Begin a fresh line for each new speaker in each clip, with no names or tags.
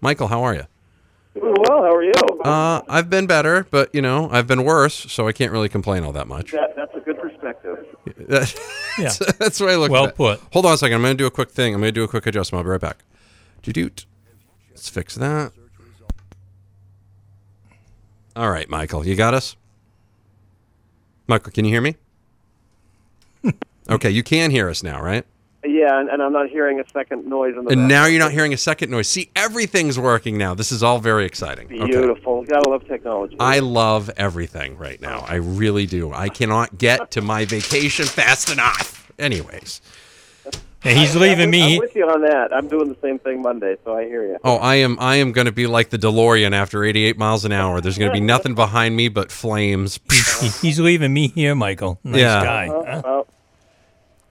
Michael, how are you?
Doing well. How are you?
Uh, I've been better, but you know, I've been worse, so I can't really complain all that much.
That, that's a good perspective.
Yeah.
That's what I look
Well
at
put.
Hold on a second. I'm going to do a quick thing. I'm going to do a quick adjustment. I'll be right back. Doot. Let's fix that. All right, Michael, you got us? Michael, can you hear me? okay, you can hear us now, right?
Yeah, and, and I'm not hearing a second noise in the
And
back.
now you're not hearing a second noise. See, everything's working now. This is all very exciting. Okay.
Beautiful. Gotta love technology.
I love everything right now. I really do. I cannot get to my vacation fast enough. Anyways.
And he's leaving
I'm,
me.
I'm with you on that. I'm doing the same thing Monday, so I hear you.
Oh, I am I am going to be like the DeLorean after 88 miles an hour. There's going to be nothing behind me but flames.
He's leaving me here, Michael. Nice
Yeah.
guy.
Oh,
huh?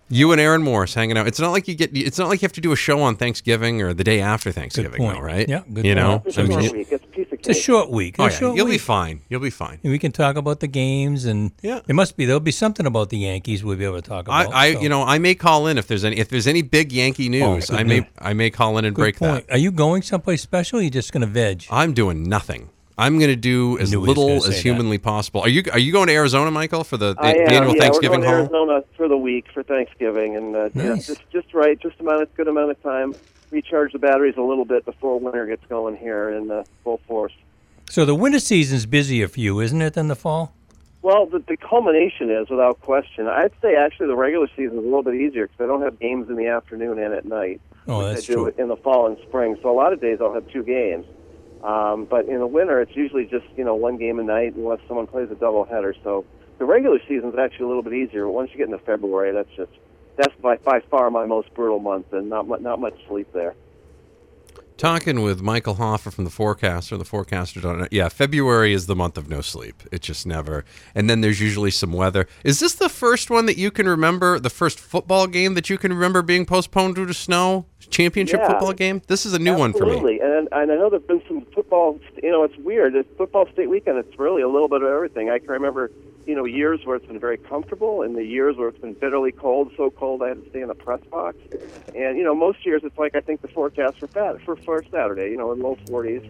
Oh,
You and Aaron Morris hanging out. It's not like you get it's not like you have to do a show on Thanksgiving or the day after Thanksgiving,
point.
though, right?
Yeah, good
You know,
point.
it's
I
a
mean,
short
you-
week. It's a piece of.
It's a short week.
oh
a
yeah,
short
you'll be fine. You'll be fine.
And we can talk about the games, and
Yeah.
it must be there'll be something about the Yankees we'll be able to talk about.
I
so.
you know, I may call in if there's any if there's any big Yankee oh, news.
good
I may. I may call in and
Good
break
point.
that.
Are you going someplace special? Or are you just going to veg?
I'm doing nothing. I'm going to do as
knew he was
little as
say that.
humanly possible. Are you Are you going to Arizona, Michael, for the, the,
I am.
the annual
yeah,
Thanksgiving
we're going
haul?
to Arizona for the week for Thanksgiving, and uh, yeah, just just right, just amount of good amount of time. Recharge the batteries a little bit before winter gets going here in uh, full force.
So the winter season's busier for you, isn't it, than the fall?
Well, the, the culmination is without question. I'd say actually the regular season is a little bit easier because I don't have games in the afternoon and at night.
Oh, that's
I do
true.
in the fall and spring. So a lot of days I'll have two games. Um, but in the winter, it's usually just you know one game a night unless someone plays a doubleheader. So the regular season is actually a little bit easier. But once you get into February, that's just that's by by far my most brutal month, and not not much sleep there.
Talking with Michael Hoffer from the Forecaster, the Forecaster.net. Yeah, February is the month of no sleep. It just never. And then there's usually some weather. Is this the first one that you can remember? The first football game that you can remember being postponed due to snow? Championship
Yeah.
football game? This is a new one for me.
Absolutely, and and I know there've been some football. You know, it's weird. It's football state weekend. It's really a little bit of everything. I can remember, you know, years where it's been very comfortable, and the years where it's been bitterly cold, so cold I had to stay in the press box. And you know, most years it's like I think the forecast for Sat- for for Saturday. You know, in low 40s,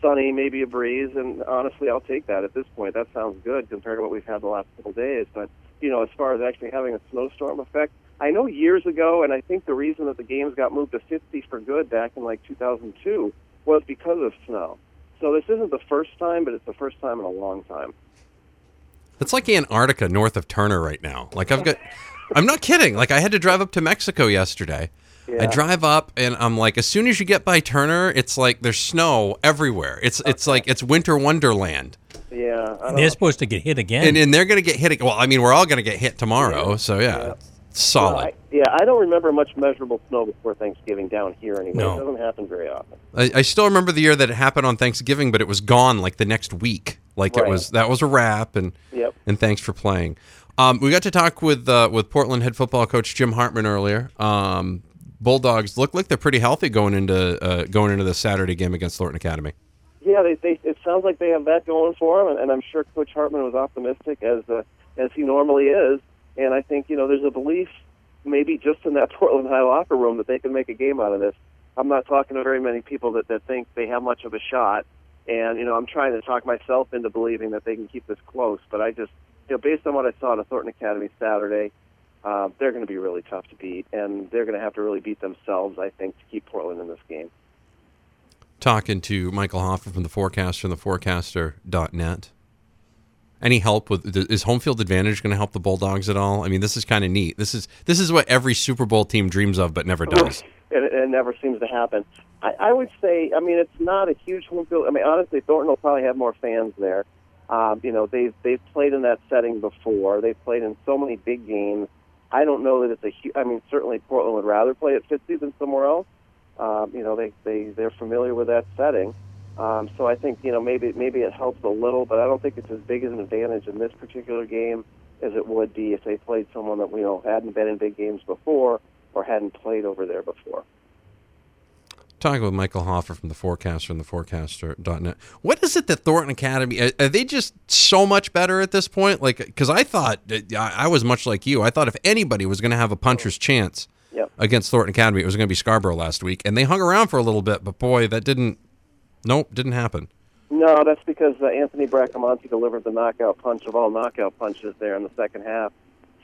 sunny, maybe a breeze, and honestly, I'll take that at this point. That sounds good compared to what we've had the last couple days. But you know, as far as actually having a snowstorm effect, I know years ago, and I think the reason that the games got moved to 50 for good back in like 2002 was because of snow. So this isn't the first time, but it's the first time in a long time.
It's like Antarctica north of Turner right now. Like I've got I'm not kidding. Like I had to drive up to Mexico yesterday. I drive up and I'm like as soon as you get by Turner, it's like there's snow everywhere. It's it's like it's winter wonderland.
Yeah, I
They're
know.
supposed to get hit again.
And and they're going to get hit. Well, I mean, we're all going to get hit tomorrow. So yeah, solid.
Yeah, I don't remember much measurable snow before Thanksgiving down here anyway.
No.
It doesn't happen very often.
I, I still remember the year that it happened on Thanksgiving, but it was gone like the next week. Like it was that was a wrap. And
Yep.
and thanks for playing. Um, we got to talk with uh, with Portland head football coach Jim Hartman earlier. Um, Bulldogs look like they're pretty healthy going into uh, going into the Saturday game against Thornton Academy.
Yeah, they, they it sounds like they have that going for them, and, and I'm sure Coach Hartman was optimistic as uh, as he normally is. And I think you know there's a belief, maybe just in that Portland High locker room, that they can make a game out of this. I'm not talking to very many people that, that think they have much of a shot, and you know I'm trying to talk myself into believing that they can keep this close. But I just, you know, based on what I saw at Thornton Academy Saturday, uh, they're going to be really tough to beat, and they're going to have to really beat themselves, I think, to keep Portland in this game.
Talking to Michael Hoffer from the Forecaster and the Forecaster.net. Any help with is home field advantage going to help the Bulldogs at all? I mean, this is kind of neat. This is this is what every Super Bowl team dreams of, but never does.
It, it never seems to happen. I, I would say, I mean, it's not a huge home field. I mean, honestly, Thornton will probably have more fans there. Um, you know, they've they've played in that setting before. They've played in so many big games. I don't know that it's a huge. I mean, certainly Portland would rather play at Fitzy than somewhere else. Um, you know, they they they're familiar with that setting. Um, so I think you know maybe maybe it helps a little, but I don't think it's as big as an advantage in this particular game as it would be if they played someone that you know hadn't been in big games before or hadn't played over there before.
Talking with Michael Hoffer from the Forecaster and the Forecaster.net. What is it that Thornton Academy are, are they just so much better at this point? Like, because I thought I, I was much like you. I thought if anybody was going to have a puncher's chance
Yep.
against Thornton Academy, it was going to be Scarborough last week, and they hung around for a little bit. But boy, that didn't Nope, didn't happen.
No, that's because uh, Anthony Bracamonte delivered the knockout punch of all knockout punches there in the second half.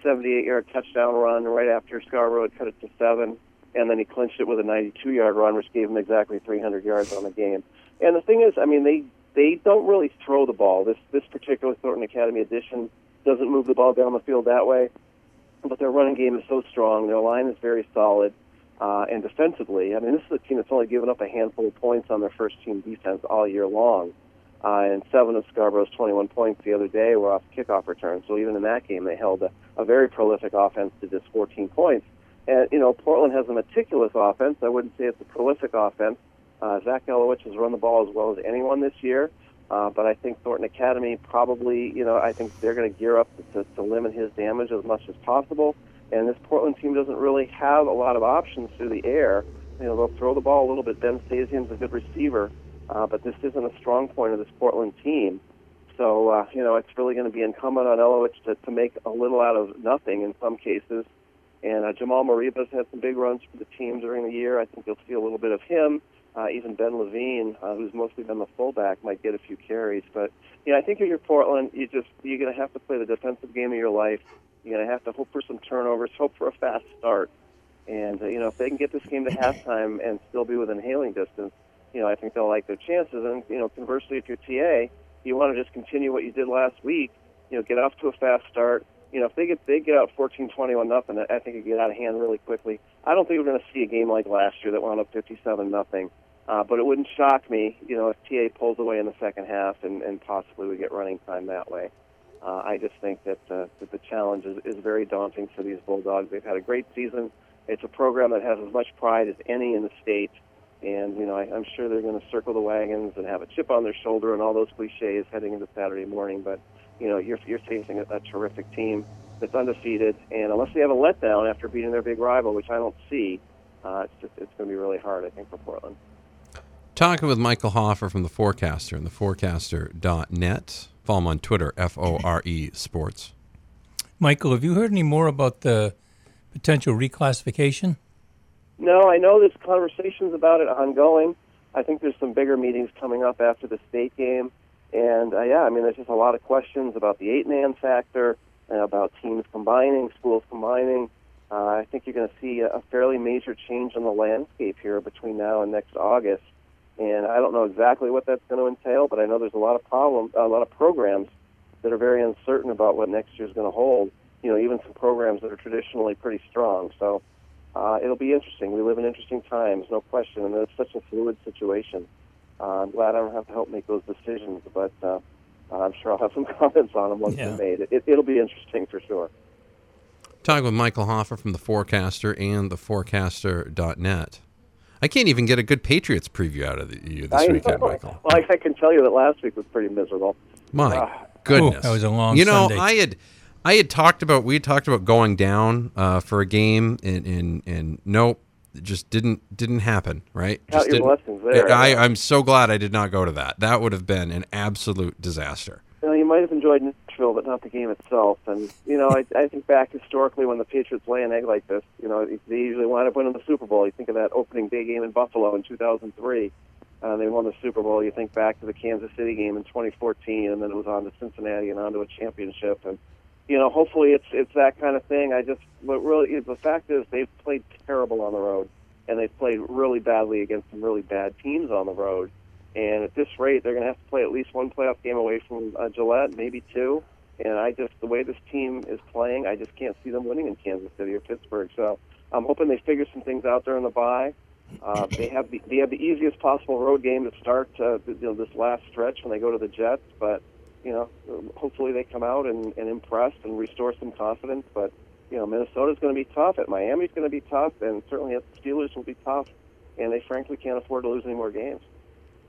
78-yard touchdown run right after Scarborough had cut it to seven, and then he clinched it with a 92-yard run, which gave him exactly 300 yards on the game. And the thing is, I mean, they they don't really throw the ball. This this particular Thornton Academy edition doesn't move the ball down the field that way, but their running game is so strong. Their line is very solid. Uh, and defensively, I mean, this is a team that's only given up a handful of points on their first team defense all year long. Uh, and seven of Scarborough's 21 points the other day were off kickoff returns. So even in that game, they held a, a very prolific offense to just 14 points. And, you know, Portland has a meticulous offense. I wouldn't say it's a prolific offense. Uh, Zach Elowitch has run the ball as well as anyone this year. Uh, but I think Thornton Academy probably, you know, I think they're going to gear up to, to limit his damage as much as possible. And this Portland team doesn't really have a lot of options through the air. You know, they'll throw the ball a little bit. Ben Stasian's a good receiver, uh, but this isn't a strong point of this Portland team. So, uh, you know, it's really going to be incumbent on Elowitch to, to make a little out of nothing in some cases. And uh, Jamal Mariba's had some big runs for the team during the year. I think you'll see a little bit of him. Uh, even Ben Levine, uh, who's mostly been the fullback, might get a few carries. But know, I think if you're Portland, you just you're going to have to play the defensive game of your life. You're going to have to hope for some turnovers, hope for a fast start, and uh, you know if they can get this game to halftime and still be within hailing distance, you know I think they'll like their chances. And you know conversely, if you're TA, you want to just continue what you did last week. You know, get off to a fast start. You know, if they get they get out 14-21 nothing, I think it get out of hand really quickly. I don't think we're going to see a game like last year that wound up 57 nothing. Uh, but it wouldn't shock me, you know, if TA pulls away in the second half and, and possibly we get running time that way. Uh, I just think that, uh, that the challenge is, is very daunting for these Bulldogs. They've had a great season. It's a program that has as much pride as any in the state. And, you know, I, I'm sure they're going to circle the wagons and have a chip on their shoulder and all those cliches heading into Saturday morning. But, you know, you're, you're facing a, a terrific team that's undefeated. And unless they have a letdown after beating their big rival, which I don't see, uh, it's, just, it's going to be really hard, I think, for Portland.
Talking with Michael Hoffer from The Forecaster and theforecaster.net. Follow him on Twitter, F O R E Sports.
Michael, have you heard any more about the potential reclassification?
No, I know there's conversations about it ongoing. I think there's some bigger meetings coming up after the state game. And uh, yeah, I mean, there's just a lot of questions about the eight man factor, and about teams combining, schools combining. Uh, I think you're going to see a fairly major change in the landscape here between now and next August and I don't know exactly what that's going to entail, but I know there's a lot of problems, a lot of programs that are very uncertain about what next year's going to hold. You know, even some programs that are traditionally pretty strong. So uh, it'll be interesting. We live in interesting times, no question, and it's such a fluid situation. Uh, I'm glad I don't have to help make those decisions, but uh, I'm sure I'll have some comments on them once
Yeah.
they're made. It, it'll be interesting for sure.
Talking with Michael Hoffer from The Forecaster and theforecaster.net. I can't even get a good Patriots preview out of the, you this
I
weekend,
know.
Michael.
Well, I, I can tell you that last week was pretty miserable.
My
Ah.
goodness,
Ooh, that was a long
You know,
Sunday.
I had, I had talked about we had talked about going down uh, for a game, and and and nope, it just didn't didn't happen. Right?
Count
Just
your blessings there.
I, I'm so glad I did not go to that. That would have been an absolute disaster.
you know, you might have enjoyed Nashville, but not the game itself. And you know, I, I think back historically when the Patriots lay an egg like this, you know, they usually wind up winning the Super Bowl. You think of that opening day game in Buffalo in 2003. Uh, they won the Super Bowl. You think back to the Kansas City game in 2014, and then it was on to Cincinnati and on to a championship. And you know, hopefully it's it's that kind of thing. I just, but really, the fact is they've played terrible on the road, and they've played really badly against some really bad teams on the road. And at this rate, they're going to have to play at least one playoff game away from uh, Gillette, maybe two. And I just, the way this team is playing, I just can't see them winning in Kansas City or Pittsburgh. So I'm hoping they figure some things out during the bye. Uh, they have the they have the easiest possible road game to start uh, you know, this last stretch when they go to the Jets. But you know, hopefully they come out and, and impress and restore some confidence. But you know, Minnesota's going to be tough. At Miami's going to be tough, and certainly at the Steelers will be tough. And they frankly can't afford to lose any more games.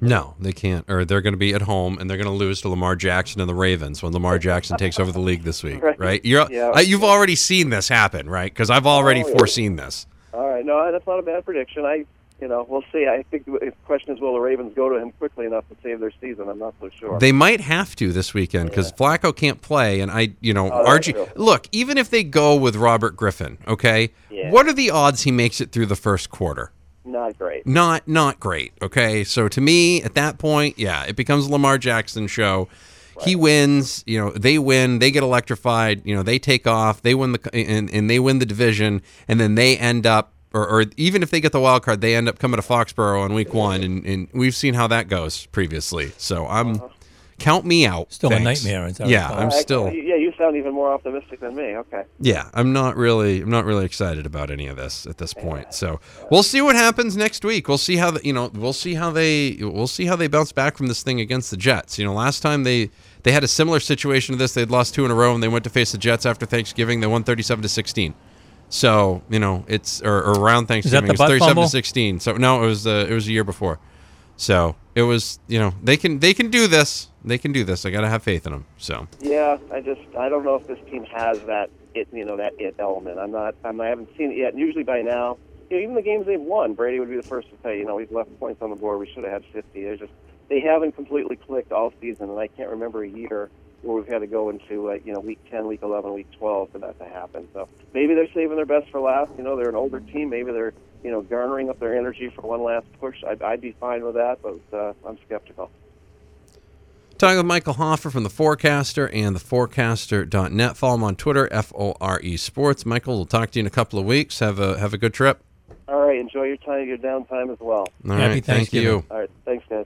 No, they can't. Or they're going to be at home and they're going to lose to Lamar Jackson and the Ravens when Lamar Jackson takes over the league this week,
Right.
right? You're,
Yeah.
uh, you've already seen this happen, right? Because I've already
Oh, yeah.
foreseen this.
All right, no, that's not a bad prediction. I, you know, we'll see. I think the question is, will the Ravens go to him quickly enough to save their season? I'm not so sure.
They might have to this weekend because Flacco can't play, and I, you know,
Oh,
RG. Look, even if they go with Robert Griffin, okay,
Yeah.
what are the odds he makes it through the first quarter?
Not great.
not not great. Okay, so to me at that point, yeah, it becomes a Lamar Jackson show. He wins, you know, they win, they get electrified, you know, they take off, they win the and, and they win the division, and then they end up, or, or even if they get the wild card, they end up coming to Foxborough on week one, and, and we've seen how that goes previously. So I'm count me out.
Still a nightmare, as I
Yeah,
recall.
I'm
Uh,
still.
Yeah, you sound even more optimistic than me. Okay.
Yeah, I'm not really I'm not really excited about any of this at this point. So we'll see what happens next week. We'll see how the, you know we'll see how they we'll see how they bounce back from this thing against the Jets. You know, last time they they had a similar situation to this. They'd lost two in a row and they went to face the Jets after Thanksgiving. They won 37 to 16. So you know it's or, or around Thanksgiving
the
it's
butt
37
fumble?
to 16. So no, it was uh, it was a year before. So it was you know they can they can do this. They can do this. I gotta have faith in them. So
Yeah, I just I don't know if this team has that it you know that it element. I'm not I'm, I haven't seen it yet. And usually by now, you know, even the games they've won, Brady would be the first to say, you know, we've left points on the board. We should have had 50. They're just they haven't completely clicked all season, and I can't remember a year where we've had to go into uh, you know week 10, week 11, week 12 for that to happen. So maybe they're saving their best for last. You know, they're an older team. Maybe they're you know garnering up their energy for one last push. I'd, I'd be fine with that, but uh, I'm skeptical.
Talking with Michael Hoffer from The Forecaster and theforecaster.net. Follow him on Twitter, F O R E Sports. Michael, we'll talk to you in a couple of weeks. Have a have a good trip.
All right, enjoy your time, your downtime as well.
All
Happy
right, thank you.
All right, thanks, guys.